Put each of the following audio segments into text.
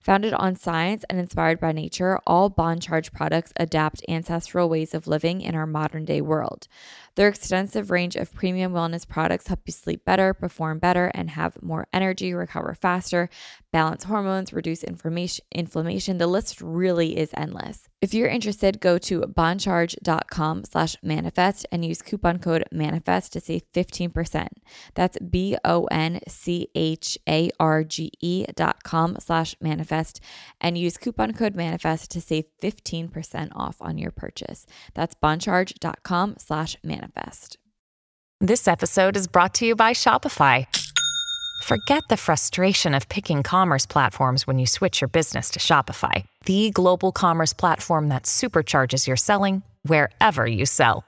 Founded on science and inspired by nature, all Bon Charge products adapt ancestral ways of living in our modern day world. Their extensive range of premium wellness products help you sleep better, perform better, and have more energy, recover faster, balance hormones, reduce inflammation. The list really is endless. If you're interested, go to boncharge.com slash manifest and use coupon code manifest to save 15%. That's B-O-N-C-H-A-R-G-E dot com slash manifest and use coupon code manifest to save 15% off on your purchase. That's boncharge.com slash manifest. This episode is brought to you by Shopify. Forget the frustration of picking commerce platforms when you switch your business to Shopify, the global commerce platform that supercharges your selling wherever you sell.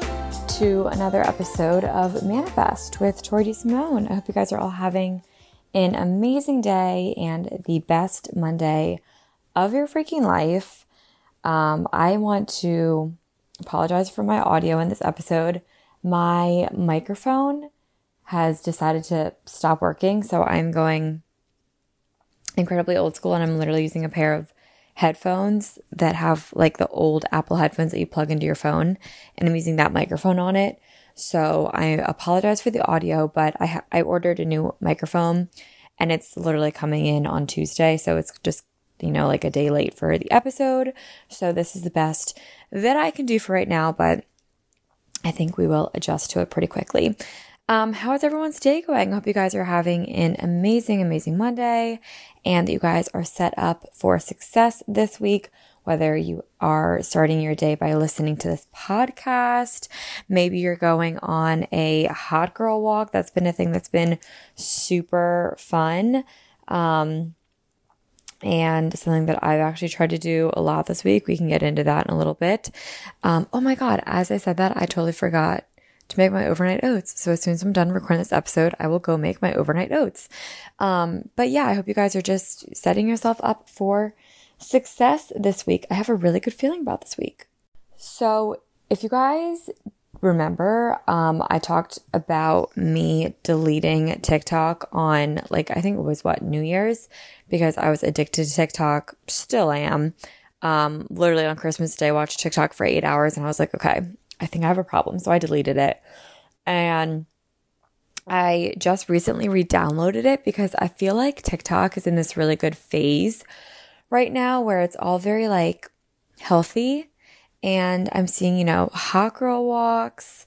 to another episode of Manifest with Tori Simone. I hope you guys are all having an amazing day and the best Monday of your freaking life. Um, I want to apologize for my audio in this episode. My microphone has decided to stop working, so I'm going incredibly old school and I'm literally using a pair of headphones that have like the old Apple headphones that you plug into your phone, and I'm using that microphone on it. So I apologize for the audio, but I ha- I ordered a new microphone, and it's literally coming in on Tuesday, so it's just you know like a day late for the episode. So this is the best that I can do for right now, but I think we will adjust to it pretty quickly. Um, how is everyone's day going? I hope you guys are having an amazing, amazing Monday and that you guys are set up for success this week. Whether you are starting your day by listening to this podcast, maybe you're going on a hot girl walk. That's been a thing that's been super fun. Um, and something that I've actually tried to do a lot this week. We can get into that in a little bit. Um, oh my God, as I said that, I totally forgot to make my overnight oats. So as soon as I'm done recording this episode, I will go make my overnight oats. Um, but yeah, I hope you guys are just setting yourself up for success this week. I have a really good feeling about this week. So if you guys remember, um, I talked about me deleting TikTok on like, I think it was what, New Year's, because I was addicted to TikTok. Still I am. Um, literally on Christmas Day, watched TikTok for eight hours and I was like, okay, I think I have a problem. So I deleted it. And I just recently re downloaded it because I feel like TikTok is in this really good phase right now where it's all very like healthy. And I'm seeing, you know, hot girl walks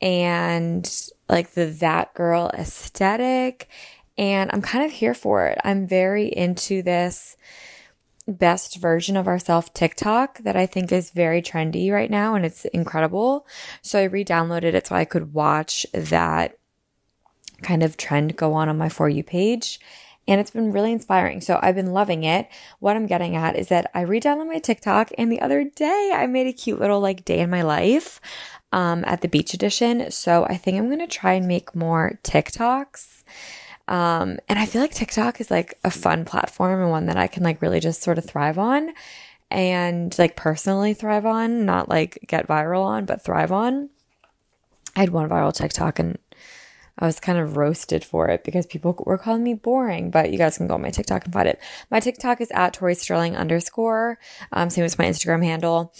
and like the that girl aesthetic. And I'm kind of here for it. I'm very into this best version of ourself TikTok that I think is very trendy right now and it's incredible. So I re-downloaded it so I could watch that kind of trend go on on my For You page. and it's been really inspiring. So I've been loving it. What I'm getting at is that I re-downloaded my TikTok and the other day I made a cute little like day in my life um, at the beach edition. So I think I'm going to try and make more TikToks. Um, and I feel like TikTok is like a fun platform and one that I can like really just sort of thrive on and like personally thrive on, not like get viral on, but thrive on. I had one viral TikTok and I was kind of roasted for it because people were calling me boring, but you guys can go on my TikTok and find it. My TikTok is at Tori Sterling underscore. Um, same as my Instagram handle.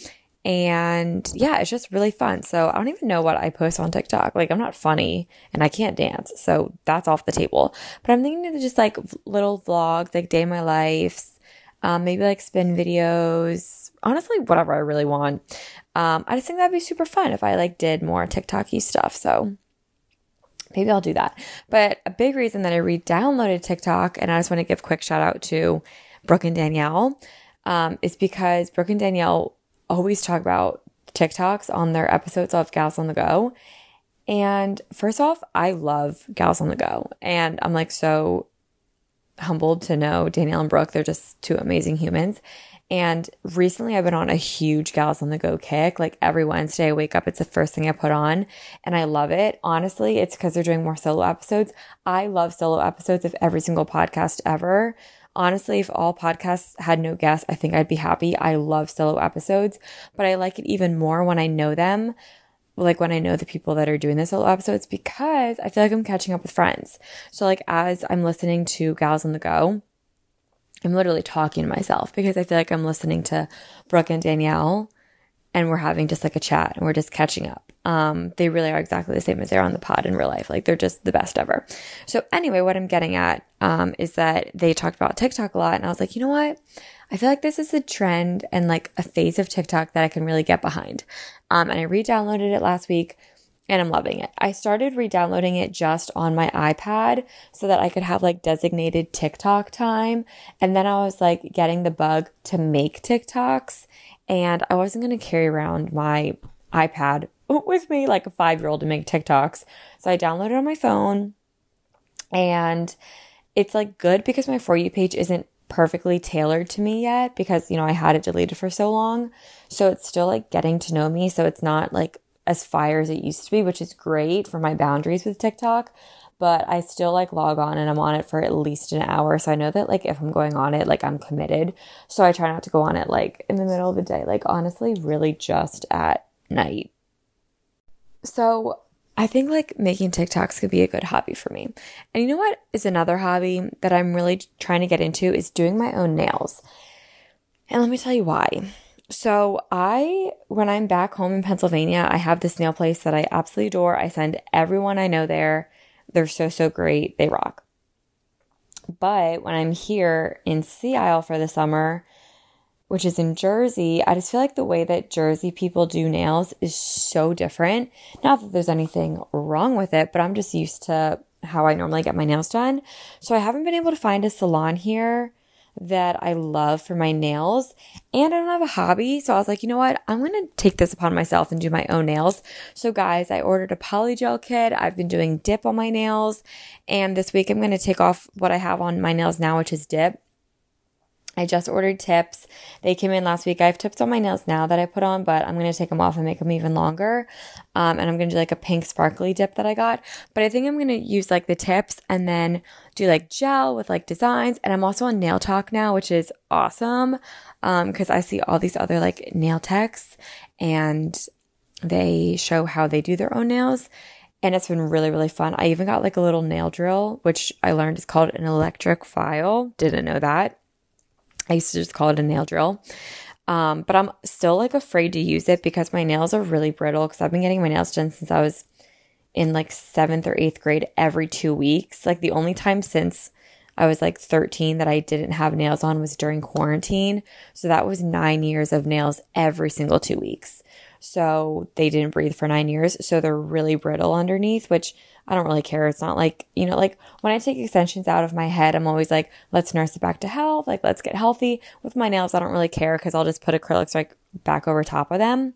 And yeah, it's just really fun. So I don't even know what I post on TikTok. Like I'm not funny and I can't dance. So that's off the table. But I'm thinking of just like little vlogs, like day my life, um, maybe like spin videos, honestly, whatever I really want. Um, I just think that'd be super fun if I like did more TikToky stuff. So maybe I'll do that. But a big reason that I re-downloaded TikTok, and I just want to give a quick shout out to Brooke and Danielle, um, is because Brooke and Danielle always talk about TikToks on their episodes of Gals on the Go. And first off, I love Gals on the Go. And I'm like so humbled to know Danielle and Brooke. They're just two amazing humans. And recently I've been on a huge Gals on the Go kick. Like every Wednesday I wake up, it's the first thing I put on and I love it. Honestly, it's because they're doing more solo episodes. I love solo episodes of every single podcast ever. Honestly, if all podcasts had no guests, I think I'd be happy. I love solo episodes, but I like it even more when I know them like when I know the people that are doing the solo episodes because I feel like I'm catching up with friends. So like as I'm listening to Gals on the Go, I'm literally talking to myself because I feel like I'm listening to Brooke and Danielle and we're having just like a chat and we're just catching up. Um, they really are exactly the same as they're on the pod in real life. Like they're just the best ever. So anyway, what I'm getting at, um, is that they talked about TikTok a lot and I was like, you know what? I feel like this is a trend and like a phase of TikTok that I can really get behind. Um, and I re-downloaded it last week and I'm loving it. I started re-downloading it just on my iPad so that I could have like designated TikTok time. And then I was like getting the bug to make TikToks and I wasn't going to carry around my iPad with me like a five year old to make TikToks. So I downloaded on my phone and it's like good because my For You page isn't perfectly tailored to me yet because, you know, I had it deleted for so long. So it's still like getting to know me. So it's not like as fire as it used to be, which is great for my boundaries with TikTok. But I still like log on and I'm on it for at least an hour. So I know that like if I'm going on it, like I'm committed. So I try not to go on it like in the middle of the day. Like honestly, really just at night. So I think like making TikToks could be a good hobby for me. And you know what is another hobby that I'm really trying to get into is doing my own nails. And let me tell you why. So I, when I'm back home in Pennsylvania, I have this nail place that I absolutely adore. I send everyone I know there. They're so, so great. They rock. But when I'm here in Sea Isle for the summer, which is in Jersey, I just feel like the way that Jersey people do nails is so different. Not that there's anything wrong with it, but I'm just used to how I normally get my nails done. So I haven't been able to find a salon here that I love for my nails and I don't have a hobby. So I was like, you know what? I'm going to take this upon myself and do my own nails. So guys, I ordered a polygel kit. I've been doing dip on my nails and this week I'm going to take off what I have on my nails now, which is dip I just ordered tips. They came in last week. I have tips on my nails now that I put on, but I'm going to take them off and make them even longer. Um, and I'm going to do like a pink sparkly dip that I got. But I think I'm going to use like the tips and then do like gel with like designs. And I'm also on NailTok now, which is awesome. Um, cause I see all these other like nail techs and they show how they do their own nails. And it's been really, really fun. I even got like a little nail drill, which I learned is called an electric file. Didn't know that. I used to just call it a nail drill. Um, but I'm still like afraid to use it because my nails are really brittle because I've been getting my nails done since I was in like seventh or eighth grade every two weeks. Like the only time since I was like 13 that I didn't have nails on was during quarantine. So that was nine years of nails every single two weeks. So they didn't breathe for nine years. So they're really brittle underneath, which I don't really care. It's not like, you know, like when I take extensions out of my head, I'm always like, let's nurse it back to health. Like, let's get healthy. With my nails, I don't really care because I'll just put acrylics like back over top of them.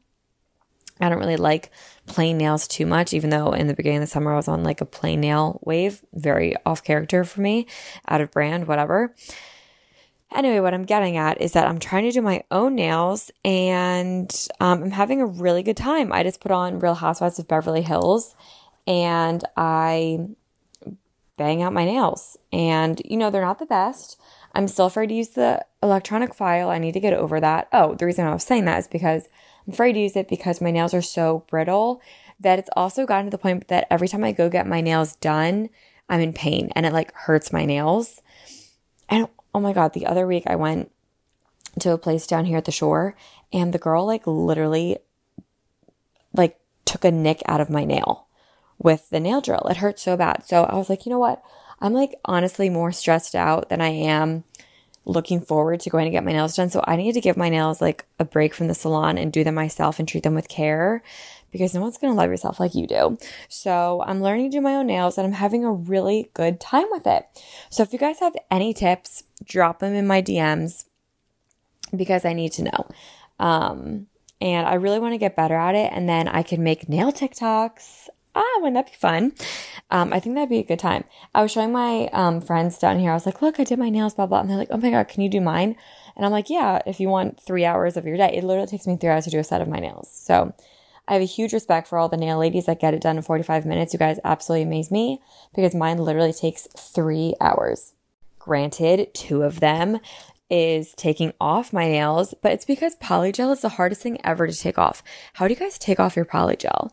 I don't really like plain nails too much, even though in the beginning of the summer I was on like a plain nail wave, very off character for me, out of brand, whatever. Anyway, what I'm getting at is that I'm trying to do my own nails and um, I'm having a really good time. I just put on Real Housewives of Beverly Hills and I bang out my nails. And, you know, they're not the best. I'm still afraid to use the electronic file. I need to get over that. Oh, the reason I was saying that is because I'm afraid to use it because my nails are so brittle that it's also gotten to the point that every time I go get my nails done, I'm in pain and it like hurts my nails. And oh my God, the other week I went to a place down here at the shore and the girl like literally like took a nick out of my nail with the nail drill. It hurt so bad. So I was like, you know what? I'm like honestly more stressed out than I am looking forward to going to get my nails done. So I need to give my nails like a break from the salon and do them myself and treat them with care because no one's going to love yourself like you do. So I'm learning to do my own nails and I'm having a really good time with it. So if you guys have any tips, drop them in my DMs because I need to know. Um, and I really want to get better at it. And then I can make nail TikToks ah, wouldn't that be fun? Um, I think that'd be a good time. I was showing my um, friends down here. I was like, look, I did my nails, blah, blah. And they're like, oh my God, can you do mine? And I'm like, yeah, if you want three hours of your day. It literally takes me three hours to do a set of my nails. So I have a huge respect for all the nail ladies that get it done in 45 minutes. You guys absolutely amaze me because mine literally takes three hours. Granted, two of them is taking off my nails, but it's because polygel is the hardest thing ever to take off. How do you guys take off your polygel?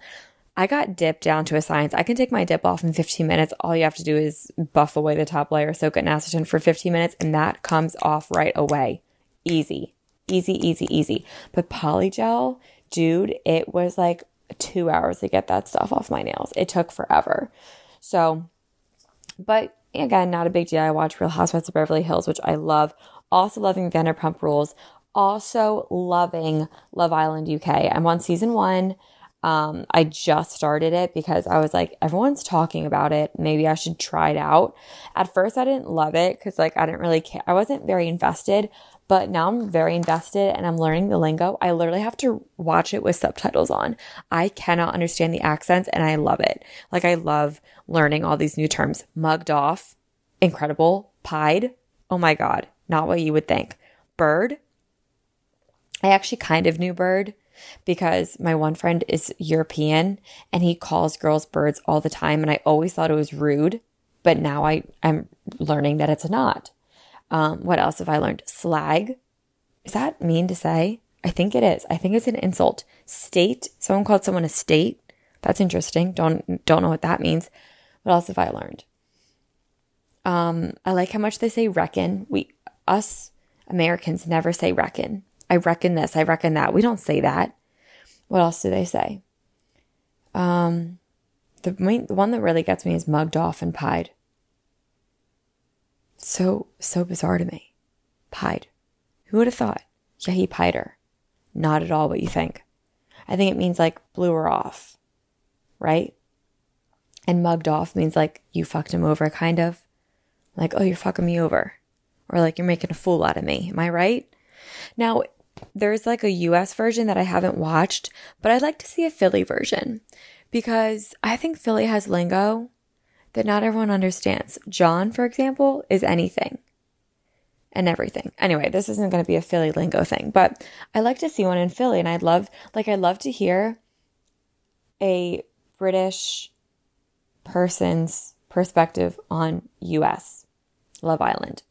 I got dip down to a science. I can take my dip off in 15 minutes. All you have to do is buff away the top layer, soak it in acetone for 15 minutes, and that comes off right away. Easy, easy, easy, easy. But polygel, dude, it was like two hours to get that stuff off my nails. It took forever. So, but again, not a big deal. I watch Real Housewives of Beverly Hills, which I love. Also loving Vanderpump Rules. Also loving Love Island UK. I'm on season one. Um, I just started it because I was like, everyone's talking about it. Maybe I should try it out. At first, I didn't love it because, like, I didn't really care. I wasn't very invested, but now I'm very invested and I'm learning the lingo. I literally have to watch it with subtitles on. I cannot understand the accents and I love it. Like, I love learning all these new terms. Mugged off, incredible, pied. Oh my God, not what you would think. Bird. I actually kind of knew bird because my one friend is European and he calls girls birds all the time. And I always thought it was rude, but now I, I'm learning that it's not. Um, what else have I learned? Slag. Is that mean to say? I think it is. I think it's an insult. State. Someone called someone a state. That's interesting. Don't don't know what that means. What else have I learned? Um, I like how much they say reckon. We us Americans never say reckon. I reckon this, I reckon that. We don't say that. What else do they say? Um, the, main, the one that really gets me is mugged off and pied. So, so bizarre to me. Pied. Who would have thought? Yeah, he pied her. Not at all what you think. I think it means like blew her off, right? And mugged off means like you fucked him over, kind of. Like, oh, you're fucking me over. Or like you're making a fool out of me. Am I right? Now, there's like a US version that I haven't watched, but I'd like to see a Philly version because I think Philly has lingo that not everyone understands. Jawn, for example, is anything and everything. Anyway, this isn't going to be a Philly lingo thing, but I like to see one in Philly and I'd love like I'd love to hear a British person's perspective on US Love Island.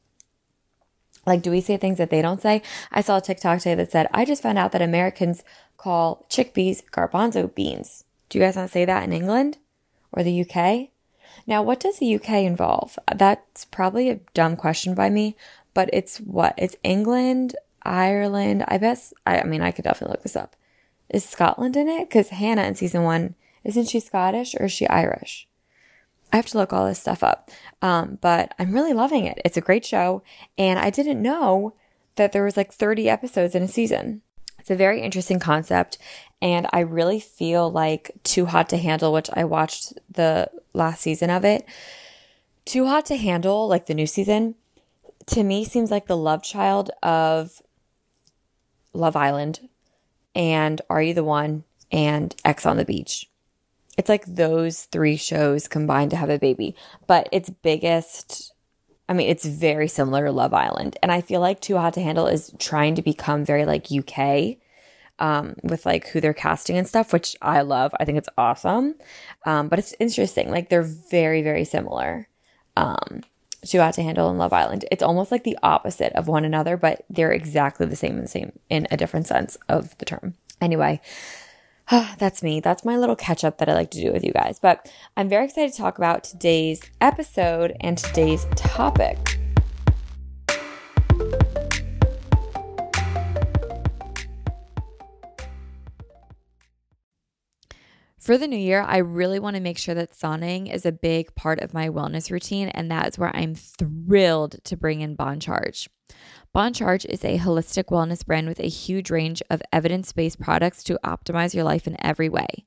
Like, do we say things that they don't say? I saw a TikTok today that said, I just found out that Americans call chickpeas garbanzo beans. Do you guys not say that in England or the UK? Now, what does the UK involve? That's probably a dumb question by me, but it's what? It's England, Ireland. I guess, I, I mean, I could definitely look this up. Is Scotland in it? Because Hannah in season one, isn't she Scottish or is she Irish? I have to look all this stuff up. Um, but I'm really loving it. It's a great show. And I didn't know that there was like 30 episodes in a season. It's a very interesting concept. And I really feel like Too Hot to Handle, which I watched the last season of it. Too Hot to Handle, like the new season, to me seems like the love child of Love Island and Are You the One and Ex on the Beach. It's like those three shows combined to have a baby, but its biggest I mean, it's very similar to Love Island. And I feel like Too Hot to Handle is trying to become very like UK um, with like who they're casting and stuff, which I love. I think it's awesome. Um, but it's interesting. Like they're very, very similar. Um, Too Hot to Handle and Love Island. It's almost like the opposite of one another, but they're exactly the same in the same in a different sense of the term. Anyway, that's me. That's my little catch up that I like to do with you guys. But I'm very excited to talk about today's episode and today's topic. For the new year, I really want to make sure that sauning is a big part of my wellness routine, and that is where I'm thrilled to bring in Bon Charge. Bon Charge is a holistic wellness brand with a huge range of evidence based products to optimize your life in every way.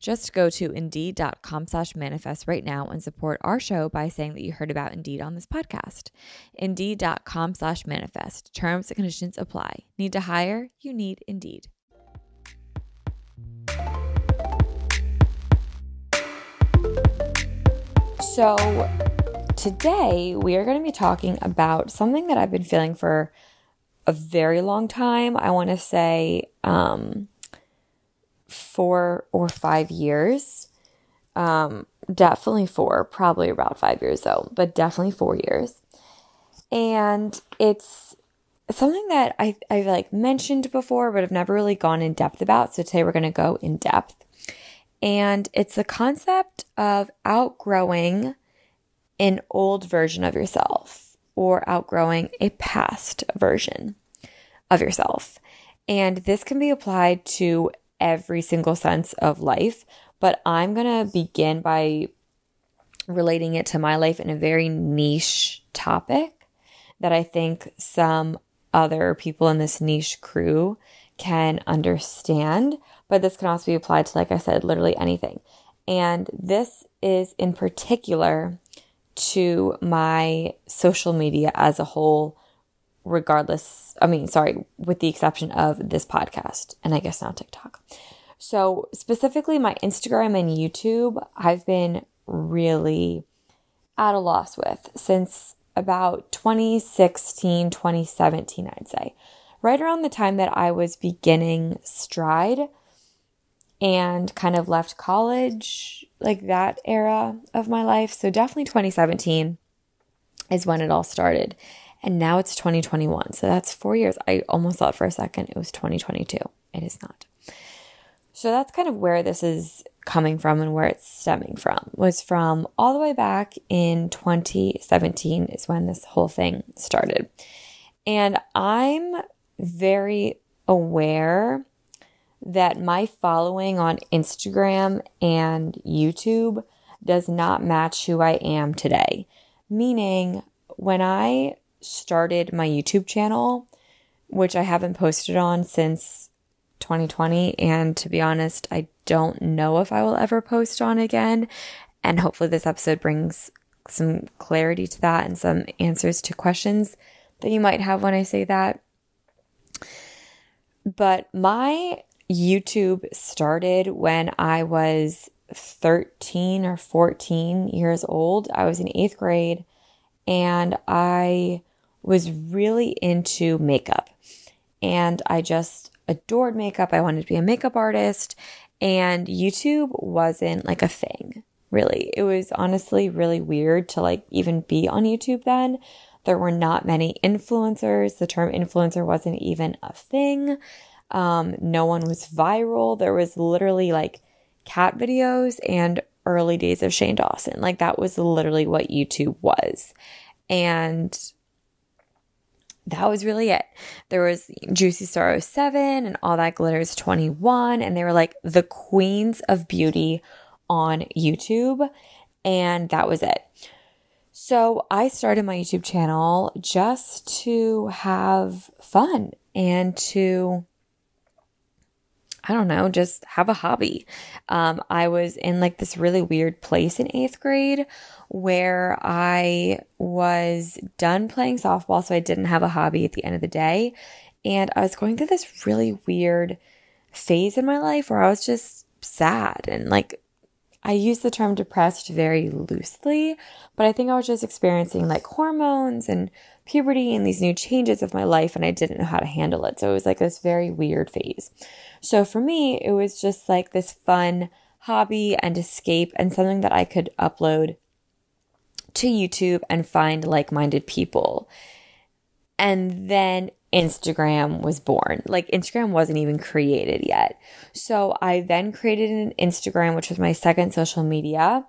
Just go to indeed.com slash manifest right now and support our show by saying that you heard about Indeed on this podcast. Indeed.com slash manifest. Terms and conditions apply. Need to hire? You need Indeed. So, today we are going to be talking about something that I've been feeling for a very long time. I want to say um, four or five years. Um, definitely four, probably about five years though, but definitely four years. And it's something that I, I've like mentioned before, but I've never really gone in depth about. So today we're going to go in depth. And it's the concept of outgrowing an old version of yourself or outgrowing a past version of yourself. And this can be applied to every single sense of life, but I'm going to begin by relating it to my life in a very niche topic that I think some other people in this niche crew can understand but this can also be applied to, like I said, literally anything. And this is in particular to my social media as a whole, regardless. I mean, sorry, with the exception of this podcast and I guess now TikTok. So, specifically, my Instagram and YouTube, I've been really at a loss with since about 2016, 2017, I'd say. Right around the time that I was beginning Stride, and kind of left college, like that era of my life. So definitely 2017 is when it all started. And now it's 2021. So that's four years. I almost thought for a second it was 2022. It is not. So that's kind of where this is coming from and where it's stemming from was from all the way back in 2017 is when this whole thing started. And I'm very aware that my following on Instagram and YouTube does not match who I am today. Meaning, when I started my YouTube channel, which I haven't posted on since 2020, and to be honest, I don't know if I will ever post on again. And hopefully, this episode brings some clarity to that and some answers to questions that you might have when I say that. But my YouTube started when I was 13 or 14 years old. I was in eighth grade and I was really into makeup. And I just adored makeup. I wanted to be a makeup artist. And YouTube wasn't like a thing, really. It was honestly really weird to like even be on YouTube then. There were not many influencers. The term influencer wasn't even a thing. Um, no one was viral. There was literally like cat videos and early days of Shane Dawson. Like that was literally what YouTube was. And that was really it. There was Juicy Star 07 and All That Glitters 21. And they were like the queens of beauty on YouTube. And that was it. So I started my YouTube channel just to have fun and to I don't know, just have a hobby. Um, I was in like this really weird place in eighth grade where I was done playing softball, so I didn't have a hobby at the end of the day. And I was going through this really weird phase in my life where I was just sad and like I use the term depressed very loosely, but I think I was just experiencing like hormones and puberty and these new changes of my life, and I didn't know how to handle it. So it was like this very weird phase. So for me, it was just like this fun hobby and escape and something that I could upload to YouTube and find like minded people. And then Instagram was born. Like Instagram wasn't even created yet. So I then created an Instagram, which was my second social media,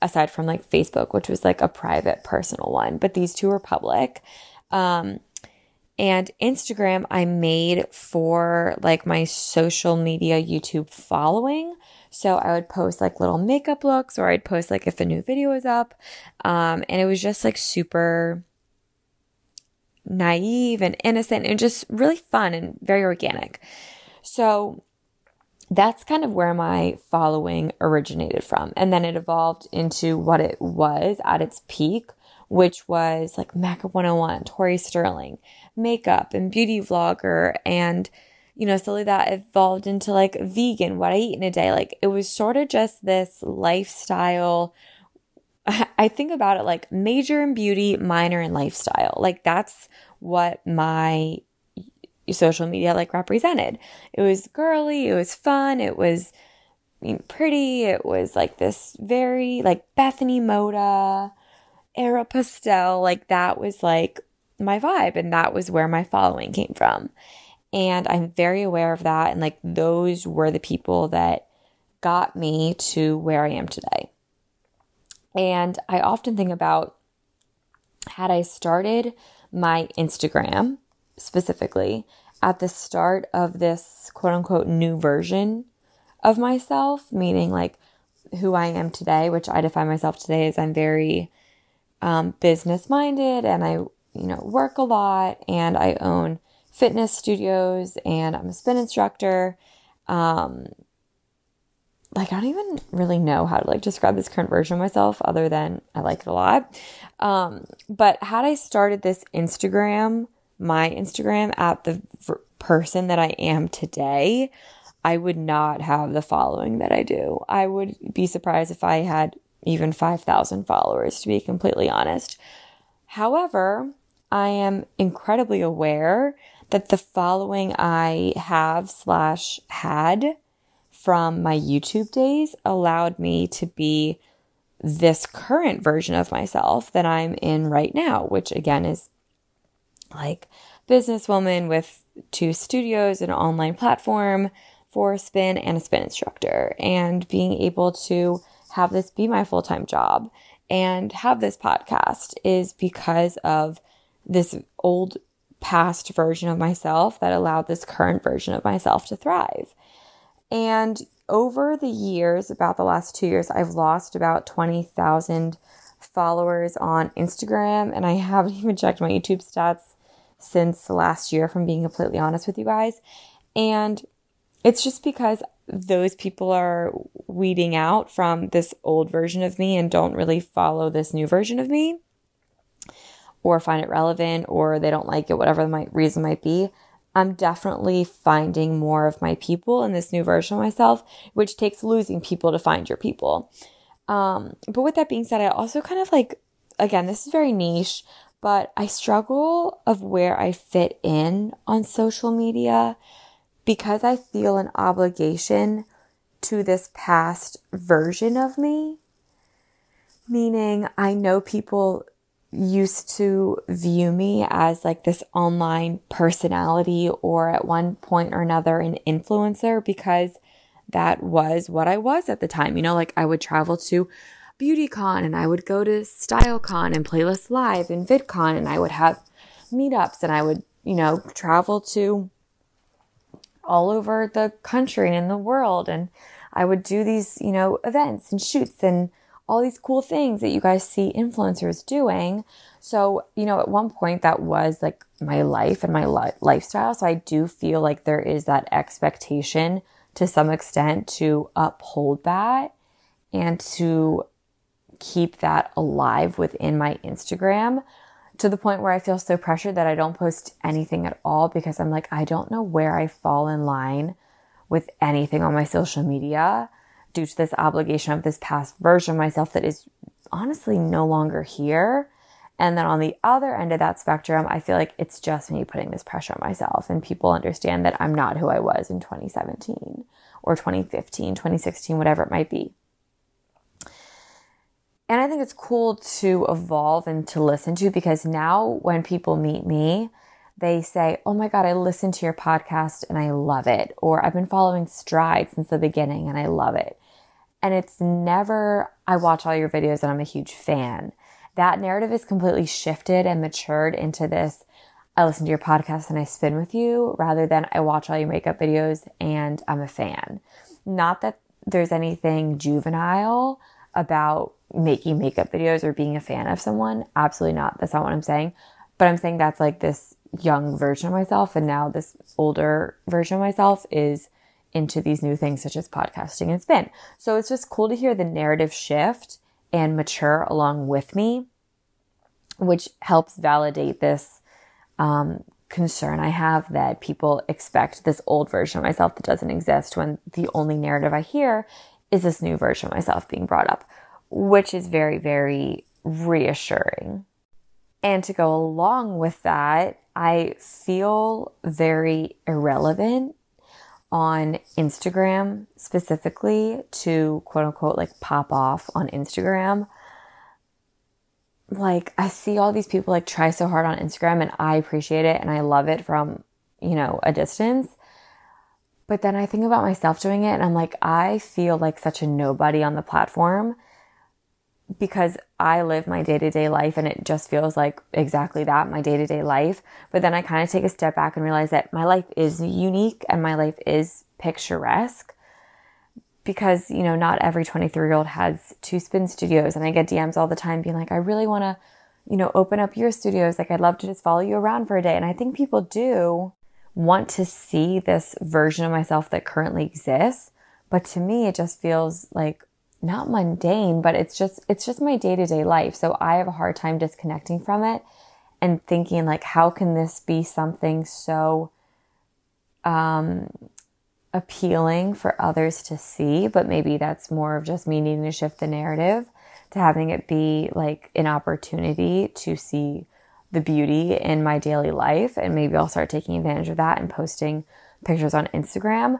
aside from like Facebook, which was like a private personal one. But these two were public. Um, and Instagram I made for like my social media YouTube following. So I would post like little makeup looks or I'd post like if a new video was up. Um, and it was just like super naive and innocent and just really fun and very organic. So that's kind of where my following originated from. And then it evolved into what it was at its peak, which was like Makeup 101, Tori Sterling, makeup and beauty vlogger. And, you know, slowly that evolved into like vegan, what I eat in a day. Like it was sort of just this lifestyle. I think about it like major in beauty, minor in lifestyle. Like that's what my social media like represented. It was girly, it was fun, it was pretty, it was like this very like Bethany Mota, Aéropostale, like that was like my vibe and that was where my following came from. And I'm very aware of that and like those were the people that got me to where I am today. And I often think about had I started my Instagram specifically at the start of this quote unquote new version of myself, meaning like who I am today, which I define myself today as I'm very um, business minded and I, you know, work a lot and I own fitness studios and I'm a spin instructor. Um, like I don't even really know how to like describe this current version of myself other than I like it a lot. Um, but had I started this Instagram my Instagram at the person that I am today, I would not have the following that I do. I would be surprised if I had even 5,000 followers, to be completely honest. However, I am incredibly aware that the following I have slash had from my YouTube days allowed me to be this current version of myself that I'm in right now, which again is like businesswoman with two studios, an online platform for spin and a spin instructor, and being able to have this be my full time job and have this podcast is because of this old past version of myself that allowed this current version of myself to thrive. And over the years, about the last two years, I've lost about 20,000 followers on Instagram, and I haven't even checked my YouTube stats since last year, from being completely honest with you guys. And it's just because those people are weeding out from this old version of me and don't really follow this new version of me or find it relevant or they don't like it, whatever the reason might be. I'm definitely finding more of my people in this new version of myself, which takes losing people to find your people. Um, but with that being said, I also kind of like, again, this is very niche, but I struggle of where I fit in on social media because I feel an obligation to this past version of me. Meaning, I know people used to view me as like this online personality or at one point or another an influencer because that was what I was at the time. You know, like I would travel to BeautyCon and I would go to StyleCon and Playlist Live and VidCon and I would have meetups and I would, you know, travel to all over the country and in the world and I would do these, you know, events and shoots and all these cool things that you guys see influencers doing. So, you know, at one point that was like my life and my li- lifestyle. So I do feel like there is that expectation to some extent to uphold that and to keep that alive within my Instagram to the point where I feel so pressured that I don't post anything at all because I'm like, I don't know where I fall in line with anything on my social media due to this obligation of this past version of myself that is honestly no longer here. And then on the other end of that spectrum, I feel like it's just me putting this pressure on myself and people understand that I'm not who I was in 2017 or 2015, 2016, whatever it might be. And I think it's cool to evolve and to listen to because now when people meet me, they say, Oh my God, I listened to your podcast and I love it. Or I've been following Stride since the beginning and I love it. And it's never, I watch all your videos and I'm a huge fan. That narrative is completely shifted and matured into this. I listen to your podcast and I spin with you rather than I watch all your makeup videos and I'm a fan. Not that there's anything juvenile about making makeup videos or being a fan of someone. Absolutely not. That's not what I'm saying. But I'm saying that's like this young version of myself. And now this older version of myself is into these new things such as podcasting and spin. So it's just cool to hear the narrative shift and mature along with me, which helps validate this um, concern I have that people expect this old version of myself that doesn't exist when the only narrative I hear is this new version of myself being brought up, which is very, very reassuring. And to go along with that, I feel very irrelevant on Instagram specifically to quote unquote like pop off on Instagram. Like I see all these people like try so hard on Instagram and I appreciate it and I love it from, you know, a distance. But then I think about myself doing it and I'm like, I feel like such a nobody on the platform because I live my day to day life and it just feels like exactly that, my day to day life. But then I kind of take a step back and realize that my life is unique and my life is picturesque because, you know, not every 23 year old has two spin studios. And I get DMs all the time being like, I really want to, you know, open up your studios. Like, I'd love to just follow you around for a day. And I think people do want to see this version of myself that currently exists. But to me, it just feels like not mundane, but it's just, it's just my day to day life. So I have a hard time disconnecting from it and thinking like, how can this be something so, um, appealing for others to see, but maybe that's more of just me needing to shift the narrative to having it be like an opportunity to see the beauty in my daily life. And maybe I'll start taking advantage of that and posting pictures on Instagram.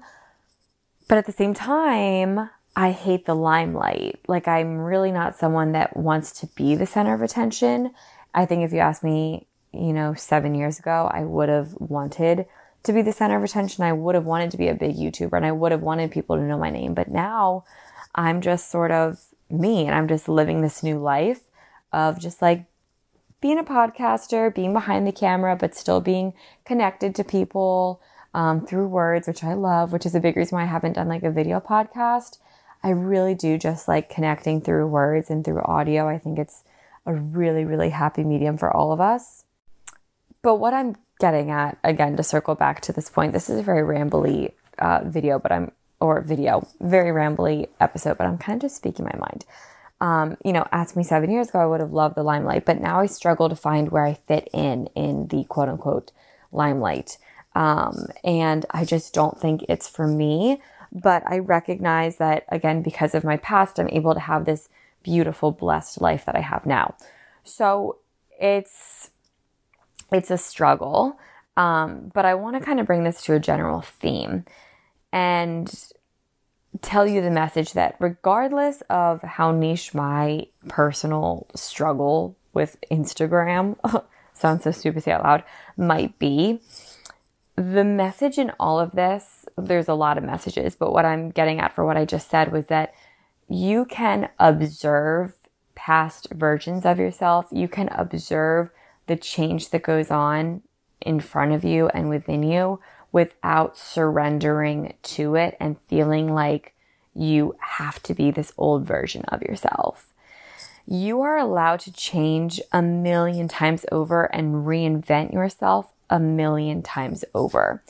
But at the same time, I hate the limelight. Like, I'm really not someone that wants to be the center of attention. I think if you asked me, you know, seven years ago, I would have wanted to be the center of attention. I would have wanted to be a big YouTuber and I would have wanted people to know my name. But now I'm just sort of me and I'm just living this new life of just like being a podcaster, being behind the camera, but still being connected to people um, through words, which I love, which is a big reason why I haven't done like a video podcast I really do just like connecting through words and through audio. I think it's a really, really happy medium for all of us. But what I'm getting at, again, to circle back to this point, this is a very rambly uh, video, but I'm, or video, very rambly episode, but I'm kind of just speaking my mind. Um, you know, ask me seven years ago, I would have loved the limelight, but now I struggle to find where I fit in in the quote unquote limelight. Um, and I just don't think it's for me. But I recognize that, again, because of my past, I'm able to have this beautiful, blessed life that I have now. So it's, it's a struggle. Um, but I want to kind of bring this to a general theme and tell you the message that regardless of how niche my personal struggle with Instagram sounds so stupid to say out loud might be, the message in all of this, there's a lot of messages, but what I'm getting at for what I just said was that you can observe past versions of yourself. You can observe the change that goes on in front of you and within you without surrendering to it and feeling like you have to be this old version of yourself. You are allowed to change a million times over and reinvent yourself a million times over.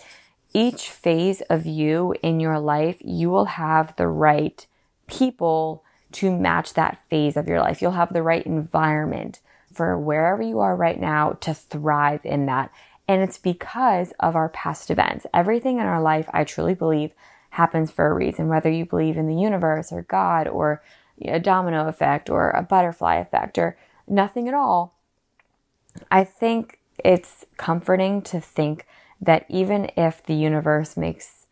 Each phase of you in your life, you will have the right people to match that phase of your life. You'll have the right environment for wherever you are right now to thrive in that. And it's because of our past events. Everything in our life, I truly believe, happens for a reason, whether you believe in the universe or God or a domino effect or a butterfly effect or nothing at all. I think it's comforting to think that even if the universe makes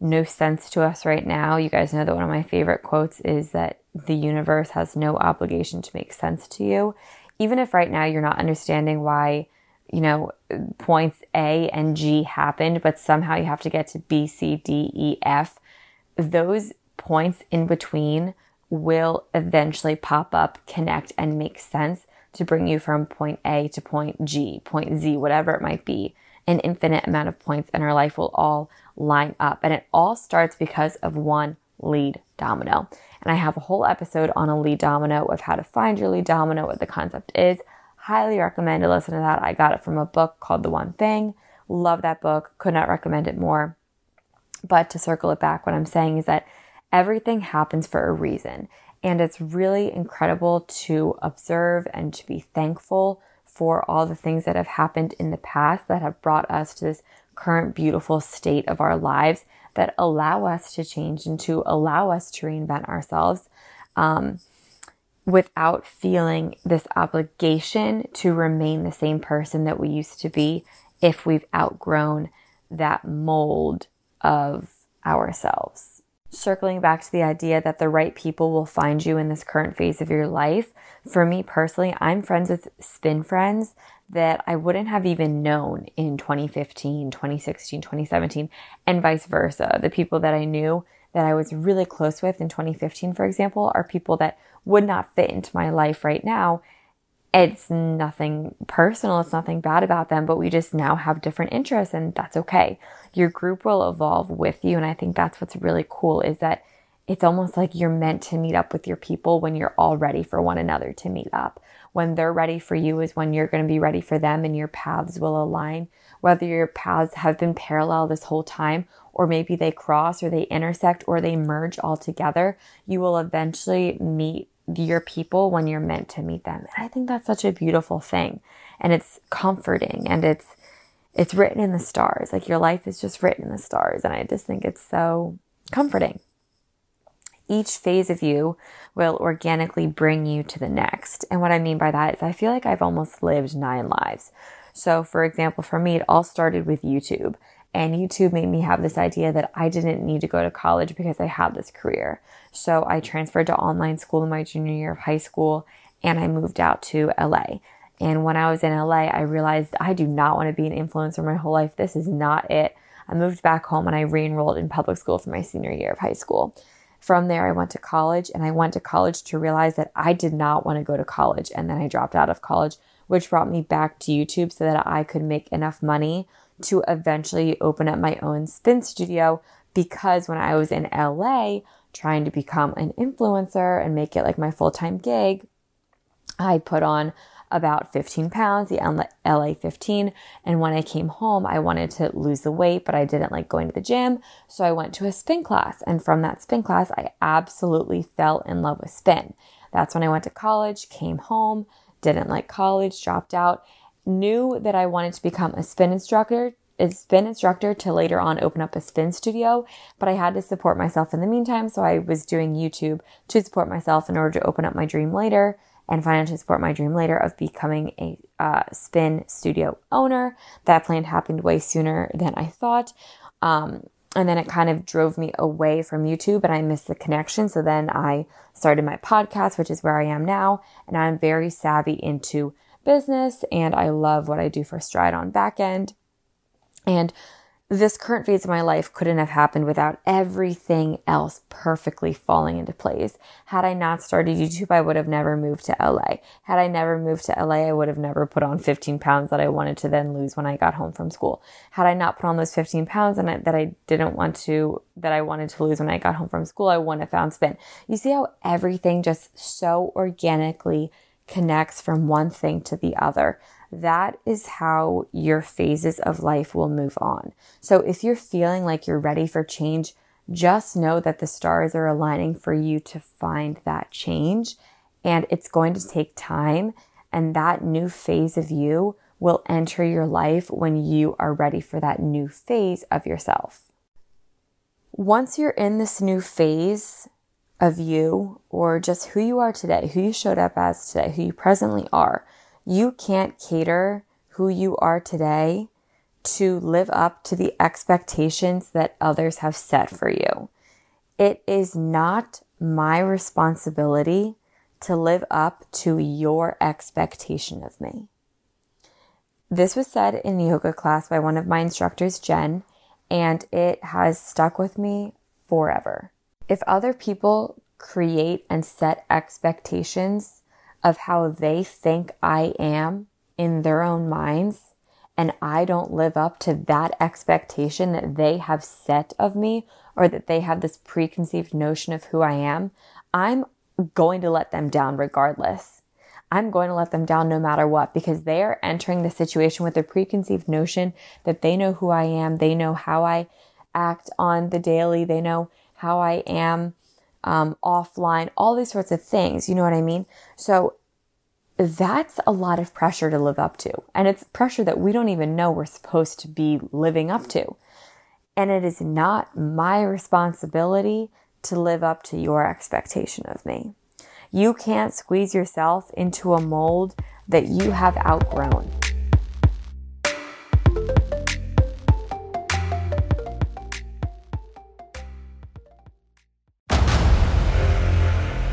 no sense to us right now, you guys know that one of my favorite quotes is that the universe has no obligation to make sense to you. Even if right now you're not understanding why, you know, points A and G happened, but somehow you have to get to B, C, D, E, F, those points in between will eventually pop up, connect, and make sense to bring you from point A to point G, point Z, whatever it might be. An infinite amount of points in our life will all line up. And it all starts because of one lead domino. And I have a whole episode on a lead domino of how to find your lead domino, what the concept is. highly recommend to listen to that. I got it from a book called The One Thing. Love that book. Could not recommend it more. But to circle it back, what I'm saying is that everything happens for a reason. And it's really incredible to observe and to be thankful for all the things that have happened in the past that have brought us to this current beautiful state of our lives that allow us to change and to allow us to reinvent ourselves um, without feeling this obligation to remain the same person that we used to be if we've outgrown that mold of ourselves. Circling back to the idea that the right people will find you in this current phase of your life, for me personally, I'm friends with spin friends that I wouldn't have even known in 2015, 2016, 2017, and vice versa. The people that I knew that I was really close with in 2015, for example, are people that would not fit into my life right now. It's nothing personal, it's nothing bad about them, but we just now have different interests and that's okay. Your group will evolve with you. And I think that's what's really cool is that it's almost like you're meant to meet up with your people when you're all ready for one another to meet up. When they're ready for you is when you're going to be ready for them and your paths will align. Whether your paths have been parallel this whole time, or maybe they cross or they intersect or they merge all together, you will eventually meet your people when you're meant to meet them. And I think that's such a beautiful thing. And it's comforting and it's it's written in the stars. Like your life is just written in the stars. And I just think it's so comforting. Each phase of you will organically bring you to the next. And what I mean by that is I feel like I've almost lived nine lives. So, for example, for me, it all started with YouTube. And YouTube made me have this idea that I didn't need to go to college because I had this career. So I transferred to online school in my junior year of high school and I moved out to LA. And when I was in LA, I realized I do not want to be an influencer my whole life. This is not it. I moved back home and I re enrolled in public school for my senior year of high school. From there, I went to college and I went to college to realize that I did not want to go to college. And then I dropped out of college, which brought me back to YouTube so that I could make enough money to eventually open up my own spin studio because when I was in LA trying to become an influencer and make it like my full time gig, I put on about 15 pounds, the LA 15. And when I came home, I wanted to lose the weight, but I didn't like going to the gym. So I went to a spin class. And from that spin class, I absolutely fell in love with spin. That's when I went to college, came home, didn't like college, dropped out, knew that I wanted to become a spin instructor, a spin instructor to later on open up a spin studio, but I had to support myself in the meantime. So I was doing YouTube to support myself in order to open up my dream later and financially support my dream later of becoming a uh, spin studio owner. That plan happened way sooner than I thought. Um, and then it kind of drove me away from YouTube and I missed the connection. So then I started my podcast, which is where I am now. And I'm very savvy into business and I love what I do for Stride on back end. And this current phase of my life couldn't have happened without everything else perfectly falling into place. Had I not started YouTube, I would have never moved to LA. Had I never moved to LA, I would have never put on 15 pounds that I wanted to then lose when I got home from school. Had I not put on those 15 pounds and I, that I didn't want to, that I wanted to lose when I got home from school, I wouldn't have found spin. You see how everything just so organically connects from one thing to the other that is how your phases of life will move on. So if you're feeling like you're ready for change, just know that the stars are aligning for you to find that change and it's going to take time and that new phase of you will enter your life when you are ready for that new phase of yourself. Once you're in this new phase of you or just who you are today, who you showed up as today, who you presently are, you can't cater who you are today to live up to the expectations that others have set for you. It is not my responsibility to live up to your expectation of me. This was said in yoga class by one of my instructors, Jen, and it has stuck with me forever. If other people create and set expectations of how they think I am in their own minds, and I don't live up to that expectation that they have set of me or that they have this preconceived notion of who I am, I'm going to let them down regardless. I'm going to let them down no matter what because they are entering the situation with a preconceived notion that they know who I am. They know how I act on the daily. They know how I am um, offline, all these sorts of things. You know what I mean? So that's a lot of pressure to live up to. And it's pressure that we don't even know we're supposed to be living up to. And it is not my responsibility to live up to your expectation of me. You can't squeeze yourself into a mold that you have outgrown.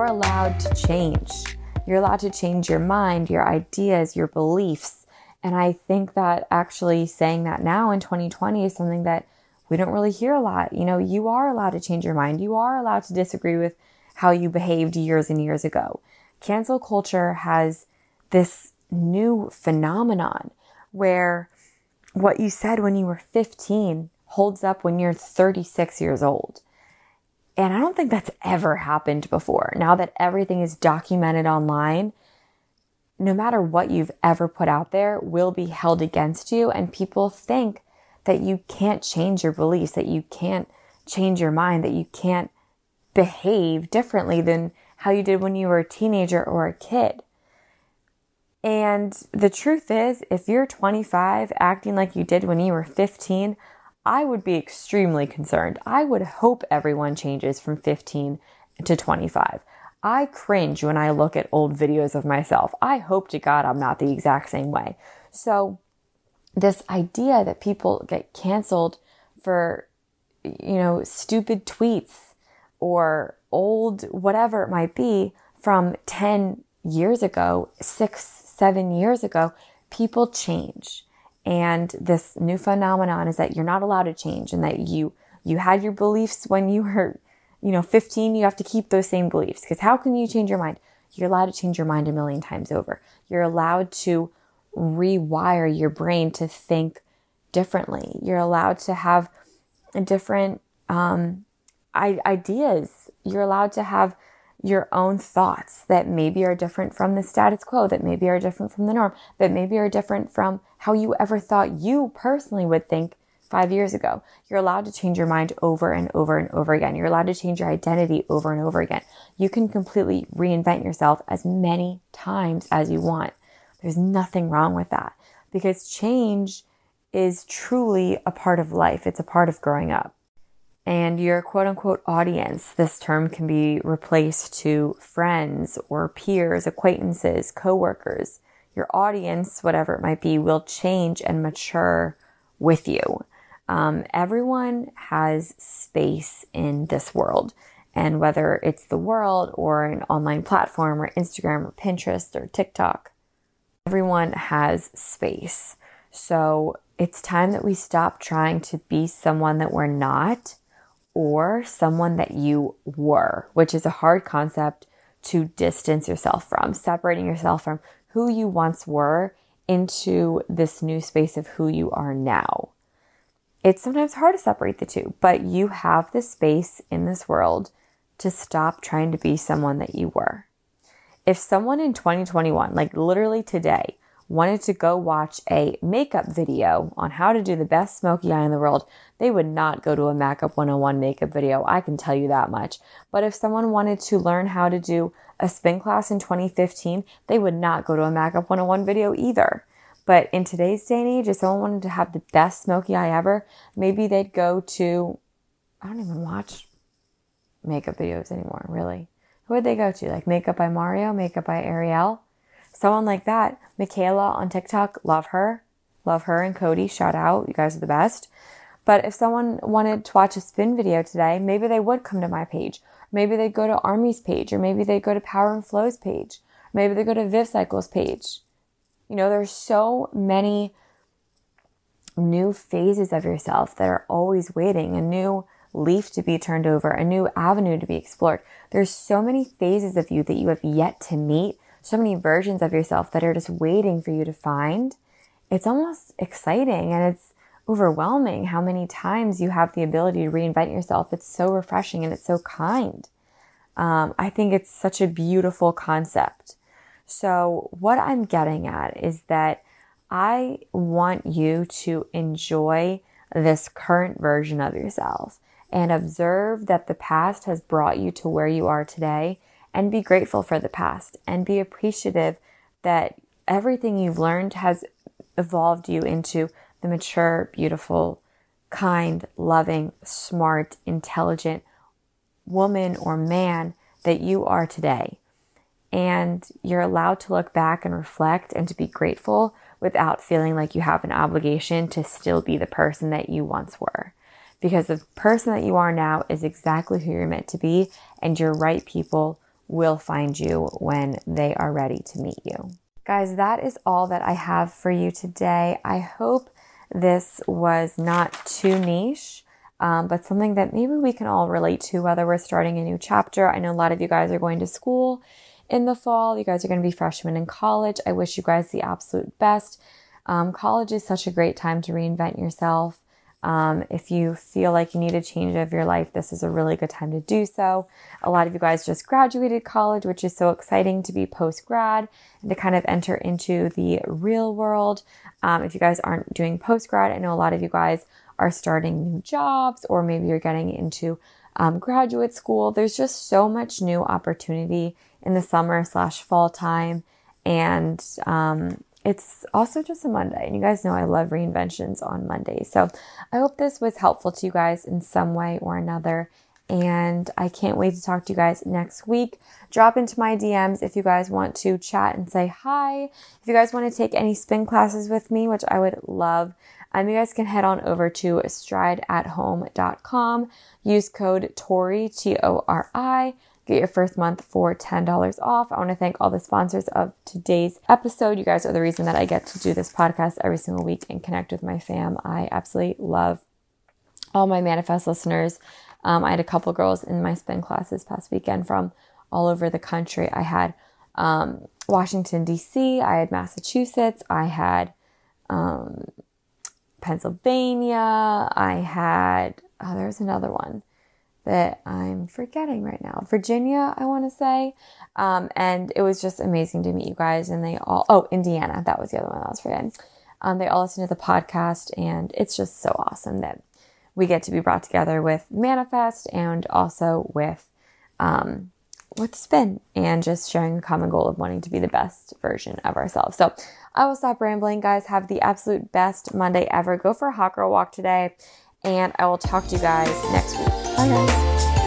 You're allowed to change. You're allowed to change your mind, your ideas, your beliefs. And I think that actually saying that now in 2020 is something that we don't really hear a lot. You know, you are allowed to change your mind. You are allowed to disagree with how you behaved years and years ago. Cancel culture has this new phenomenon where what you said when you were 15 holds up when you're 36 years old. And I don't think that's ever happened before. Now that everything is documented online, no matter what you've ever put out there will be held against you. And people think that you can't change your beliefs, that you can't change your mind, that you can't behave differently than how you did when you were a teenager or a kid. And the truth is, if you're 25 acting like you did when you were 15, I would be extremely concerned. I would hope everyone changes from 15 to 25. I cringe when I look at old videos of myself. I hope to God I'm not the exact same way. So, this idea that people get canceled for, you know, stupid tweets or old whatever it might be from 10 years ago, six, seven years ago, people change. And this new phenomenon is that you're not allowed to change and that you, you had your beliefs when you were, you know, 15, you have to keep those same beliefs. Because how can you change your mind? You're allowed to change your mind a million times over. You're allowed to rewire your brain to think differently. You're allowed to have different um, ideas. You're allowed to have your own thoughts that maybe are different from the status quo, that maybe are different from the norm, that maybe are different from how you ever thought you personally would think five years ago. You're allowed to change your mind over and over and over again. You're allowed to change your identity over and over again. You can completely reinvent yourself as many times as you want. There's nothing wrong with that because change is truly a part of life. It's a part of growing up and your quote unquote audience. This term can be replaced to friends or peers, acquaintances, coworkers. Your audience, whatever it might be, will change and mature with you. Um, everyone has space in this world. And whether it's the world or an online platform or Instagram or Pinterest or TikTok, everyone has space. So it's time that we stop trying to be someone that we're not or someone that you were, which is a hard concept to distance yourself from, separating yourself from who you once were into this new space of who you are now. It's sometimes hard to separate the two, but you have the space in this world to stop trying to be someone that you were. If someone in 2021, like literally today, wanted to go watch a makeup video on how to do the best smoky eye in the world, they would not go to a Makeup 101 makeup video. I can tell you that much. But if someone wanted to learn how to do a spin class in 2015, they would not go to a Makeup 101 video either. But in today's day and age, if someone wanted to have the best smoky eye ever, maybe they'd go to, I don't even watch makeup videos anymore, really. Who would they go to? Like Makeup by Mario, Makeup by Ariel? Someone like that. Mikayla on TikTok, love her. Love her and Cody, shout out. You guys are the best. But if someone wanted to watch a spin video today, maybe they would come to my page. Maybe they'd go to Army's page, or maybe they'd go to Power and Flow's page. Maybe they go to Viv Cycle's page. You know, there's so many new phases of yourself that are always waiting, a new leaf to be turned over, a new avenue to be explored. There's so many phases of you that you have yet to meet, so many versions of yourself that are just waiting for you to find. It's almost exciting and it's overwhelming how many times you have the ability to reinvent yourself. It's so refreshing and it's so kind. Um, I think it's such a beautiful concept. So, what I'm getting at is that I want you to enjoy this current version of yourself and observe that the past has brought you to where you are today and be grateful for the past and be appreciative that everything you've learned has evolved you into the mature, beautiful, kind, loving, smart, intelligent woman or man that you are today. And you're allowed to look back and reflect and to be grateful without feeling like you have an obligation to still be the person that you once were because the person that you are now is exactly who you're meant to be, and your right people will find you when they are ready to meet you. Guys, that is all that I have for you today. I hope this was not too niche. Um, but something that maybe we can all relate to, whether we're starting a new chapter. I know a lot of you guys are going to school in the fall. You guys are going to be freshmen in college. I wish you guys the absolute best. Um, college is such a great time to reinvent yourself. Um, if you feel like you need a change of your life, this is a really good time to do so. A lot of you guys just graduated college, which is so exciting to be post grad and to kind of enter into the real world. Um, if you guys aren't doing post grad, I know a lot of you guys are starting new jobs or maybe you're getting into um, graduate school. There's just so much new opportunity in the summer slash fall time. And um, it's also just a Monday, and you guys know I love reinventions on Mondays. So I hope this was helpful to you guys in some way or another. And I can't wait to talk to you guys next week. Drop into my DMs if you guys want to chat and say hi. If you guys want to take any spin classes with me, which I would love, um, you guys can head on over to strideathome.com. Use code TORI, T O R I Get your first month for $10 off. I want to thank all the sponsors of today's episode. You guys are the reason that I get to do this podcast every single week and connect with my fam. I absolutely love all my manifest listeners. Um, I had a couple girls in my spin class this past weekend from all over the country. I had um, Washington, D.C., I had Massachusetts, I had um, Pennsylvania, I had, oh, there's another one that I'm forgetting right now. Virginia, I want to say. Um, and it was just amazing to meet you guys. And they all, oh, Indiana, that was the other one I was forgetting. Um, they all listen to the podcast, and it's just so awesome that we get to be brought together with Manifest and also with um, with Spin and just sharing a common goal of wanting to be the best version of ourselves. So I will stop rambling, guys. Have the absolute best Monday ever. Go for a hot girl walk today and I will talk to you guys next week. Bye, guys.